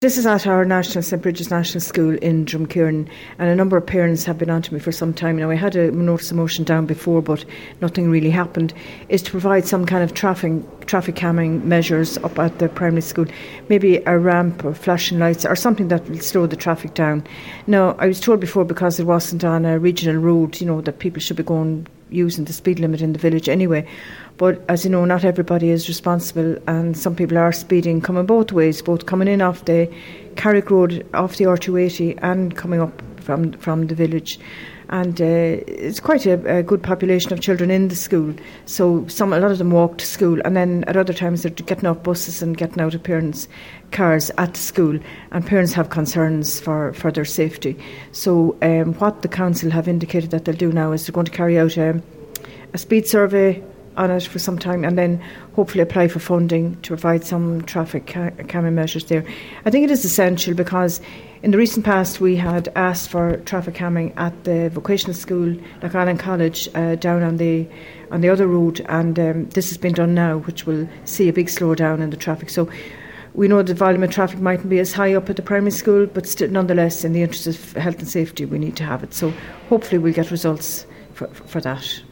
This is at our National St Brigid's National School in Drumkeerin, and a number of parents have been on to me for some time now. I had a notice of motion down before, but nothing really happened. Is to provide some kind of traffic traffic calming measures up at the primary school, maybe a ramp or flashing lights or something that will slow the traffic down. Now, I was told before because it wasn't on a regional road, you know, that people should be going using the speed limit in the village anyway. But as you know, not everybody is responsible, and some people are speeding coming both ways, both coming in off the Carrick Road, off the R280, and coming up from from the village. And uh, it's quite a, a, good population of children in the school. So some, a lot of them walk to school, and then at other times they're getting off buses and getting out of parents' cars at the school. And parents have concerns for, for their safety. So um, what the council have indicated that they'll do now is they're going to carry out a, a speed survey on it for some time and then hopefully apply for funding to provide some traffic ca- calming measures there. I think it is essential because in the recent past we had asked for traffic calming at the vocational school, Lough Allen College, uh, down on the on the other road, and um, this has been done now, which will see a big slowdown in the traffic. So. We know the volume of traffic mightn't be as high up at the primary school, but still, nonetheless, in the interest of health and safety, we need to have it. So hopefully, we'll get results for, for that.